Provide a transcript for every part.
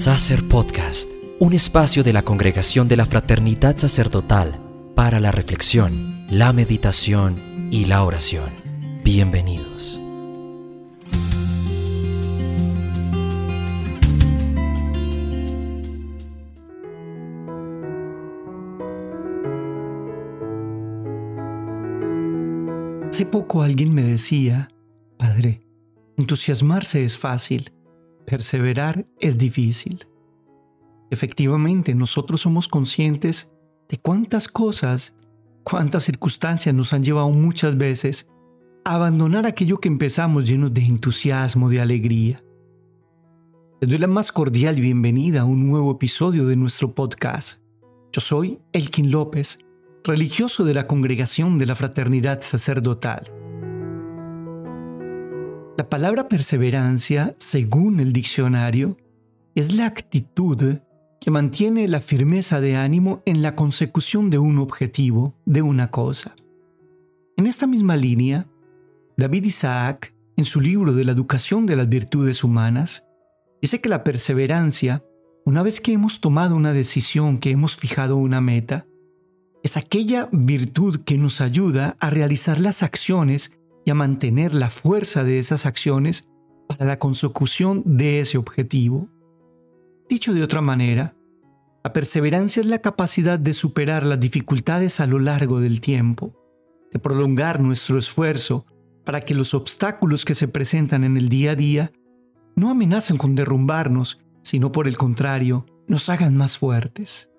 Sacer Podcast, un espacio de la Congregación de la Fraternidad Sacerdotal para la reflexión, la meditación y la oración. Bienvenidos. Hace poco alguien me decía, Padre, entusiasmarse es fácil, perseverar es difícil. Efectivamente, nosotros somos conscientes de cuántas cosas, cuántas circunstancias nos han llevado muchas veces a abandonar aquello que empezamos llenos de entusiasmo, de alegría. Les doy la más cordial bienvenida a un nuevo episodio de nuestro podcast. Yo soy Elkin López, religioso de la Congregación de la Fraternidad Sacerdotal. La palabra perseverancia, según el diccionario, es la actitud que mantiene la firmeza de ánimo en la consecución de un objetivo, de una cosa. En esta misma línea, David Isaac, en su libro de la educación de las virtudes humanas, dice que la perseverancia, una vez que hemos tomado una decisión, que hemos fijado una meta, es aquella virtud que nos ayuda a realizar las acciones y a mantener la fuerza de esas acciones para la consecución de ese objetivo. Dicho de otra manera, la perseverancia es la capacidad de superar las dificultades a lo largo del tiempo, de prolongar nuestro esfuerzo para que los obstáculos que se presentan en el día a día no amenacen con derrumbarnos, sino por el contrario, nos hagan más fuertes.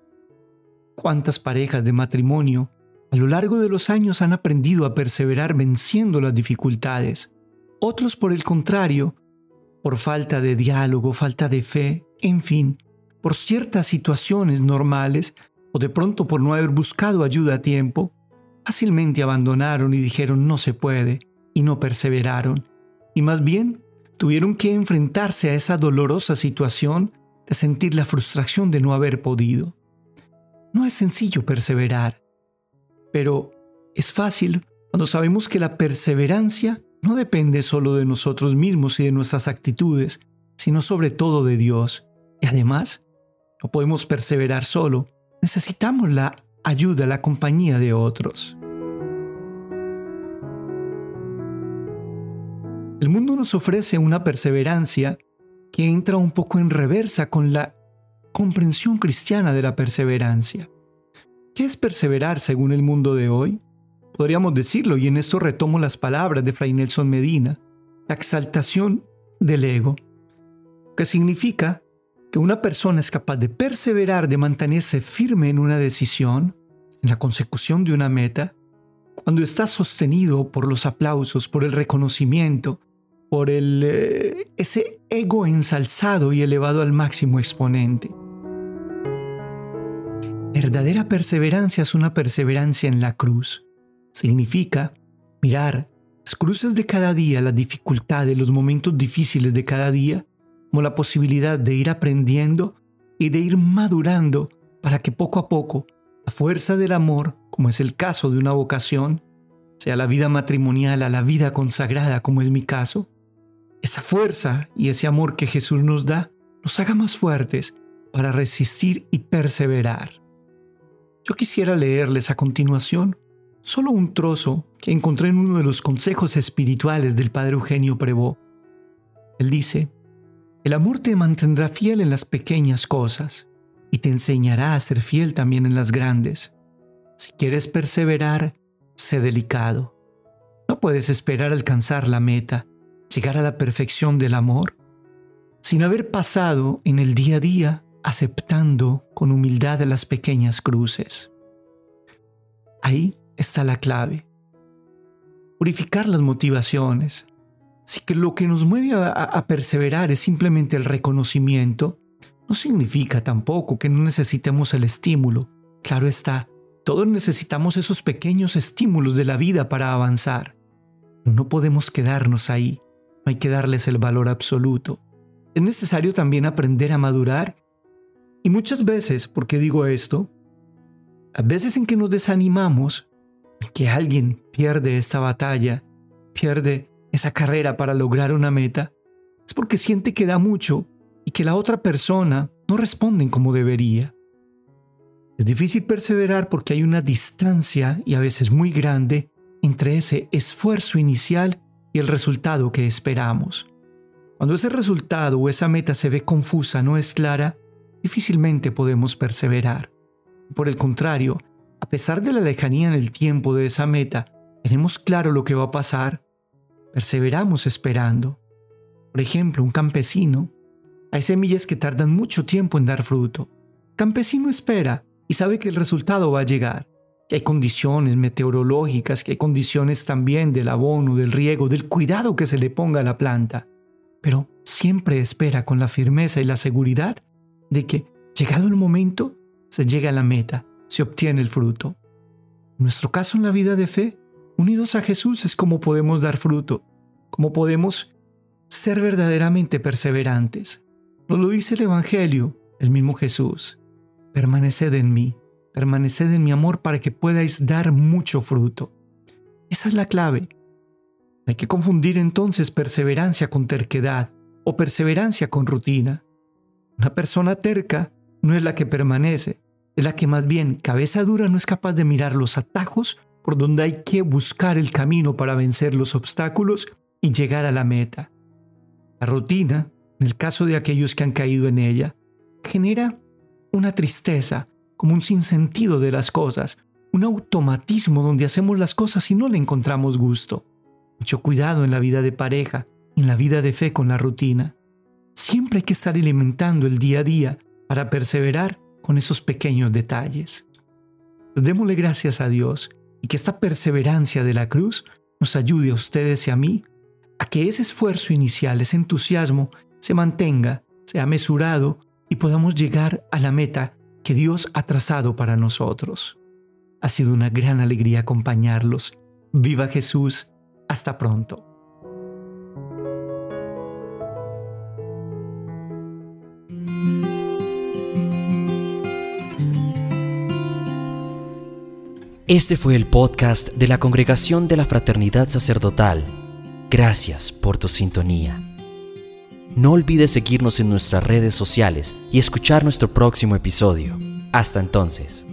¿Cuántas parejas de matrimonio a lo largo de los años han aprendido a perseverar venciendo las dificultades. Otros, por el contrario, por falta de diálogo, falta de fe, en fin, por ciertas situaciones normales o de pronto por no haber buscado ayuda a tiempo, fácilmente abandonaron y dijeron no se puede y no perseveraron, y más bien tuvieron que enfrentarse a esa dolorosa situación de sentir la frustración de no haber podido. No es sencillo perseverar, pero es fácil cuando sabemos que la perseverancia no depende solo de nosotros mismos y de nuestras actitudes, sino sobre todo de Dios. Y además, no podemos perseverar solo, necesitamos la ayuda, la compañía de otros. El mundo nos ofrece una perseverancia que entra un poco en reversa con la comprensión cristiana de la perseverancia. ¿Qué es perseverar según el mundo de hoy? Podríamos decirlo, y en esto retomo las palabras de Fray Nelson Medina, la exaltación del ego, que significa que una persona es capaz de perseverar, de mantenerse firme en una decisión, en la consecución de una meta, cuando está sostenido por los aplausos, por el reconocimiento, por el, eh, ese ego ensalzado y elevado al máximo exponente. Verdadera perseverancia es una perseverancia en la cruz. Significa mirar las cruces de cada día, las dificultades, los momentos difíciles de cada día, como la posibilidad de ir aprendiendo y de ir madurando para que poco a poco la fuerza del amor, como es el caso de una vocación, sea la vida matrimonial, a la vida consagrada, como es mi caso, esa fuerza y ese amor que Jesús nos da nos haga más fuertes para resistir y perseverar. Yo quisiera leerles a continuación solo un trozo que encontré en uno de los consejos espirituales del Padre Eugenio Prevó. Él dice, el amor te mantendrá fiel en las pequeñas cosas y te enseñará a ser fiel también en las grandes. Si quieres perseverar, sé delicado. No puedes esperar alcanzar la meta, llegar a la perfección del amor, sin haber pasado en el día a día aceptando con humildad las pequeñas cruces. Ahí está la clave. Purificar las motivaciones. Si que lo que nos mueve a, a perseverar es simplemente el reconocimiento, no significa tampoco que no necesitemos el estímulo. Claro está, todos necesitamos esos pequeños estímulos de la vida para avanzar. No podemos quedarnos ahí, no hay que darles el valor absoluto. Es necesario también aprender a madurar y muchas veces, ¿por qué digo esto? A veces en que nos desanimamos, que alguien pierde esta batalla, pierde esa carrera para lograr una meta, es porque siente que da mucho y que la otra persona no responden como debería. Es difícil perseverar porque hay una distancia y a veces muy grande entre ese esfuerzo inicial y el resultado que esperamos. Cuando ese resultado o esa meta se ve confusa, no es clara, difícilmente podemos perseverar. Por el contrario, a pesar de la lejanía en el tiempo de esa meta, tenemos claro lo que va a pasar, perseveramos esperando. Por ejemplo, un campesino. Hay semillas que tardan mucho tiempo en dar fruto. El campesino espera y sabe que el resultado va a llegar, que hay condiciones meteorológicas, que hay condiciones también del abono, del riego, del cuidado que se le ponga a la planta pero siempre espera con la firmeza y la seguridad de que, llegado el momento, se llega a la meta, se obtiene el fruto. En nuestro caso en la vida de fe, unidos a Jesús es como podemos dar fruto, como podemos ser verdaderamente perseverantes. Lo dice el Evangelio, el mismo Jesús. Permaneced en mí, permaneced en mi amor para que podáis dar mucho fruto. Esa es la clave. Hay que confundir entonces perseverancia con terquedad o perseverancia con rutina. Una persona terca no es la que permanece, es la que más bien cabeza dura no es capaz de mirar los atajos por donde hay que buscar el camino para vencer los obstáculos y llegar a la meta. La rutina, en el caso de aquellos que han caído en ella, genera una tristeza, como un sinsentido de las cosas, un automatismo donde hacemos las cosas y no le encontramos gusto. Mucho cuidado en la vida de pareja, en la vida de fe con la rutina. Siempre hay que estar alimentando el día a día para perseverar con esos pequeños detalles. Pues démosle gracias a Dios y que esta perseverancia de la cruz nos ayude a ustedes y a mí a que ese esfuerzo inicial, ese entusiasmo, se mantenga, sea mesurado y podamos llegar a la meta que Dios ha trazado para nosotros. Ha sido una gran alegría acompañarlos. Viva Jesús hasta pronto. Este fue el podcast de la Congregación de la Fraternidad Sacerdotal. Gracias por tu sintonía. No olvides seguirnos en nuestras redes sociales y escuchar nuestro próximo episodio. Hasta entonces.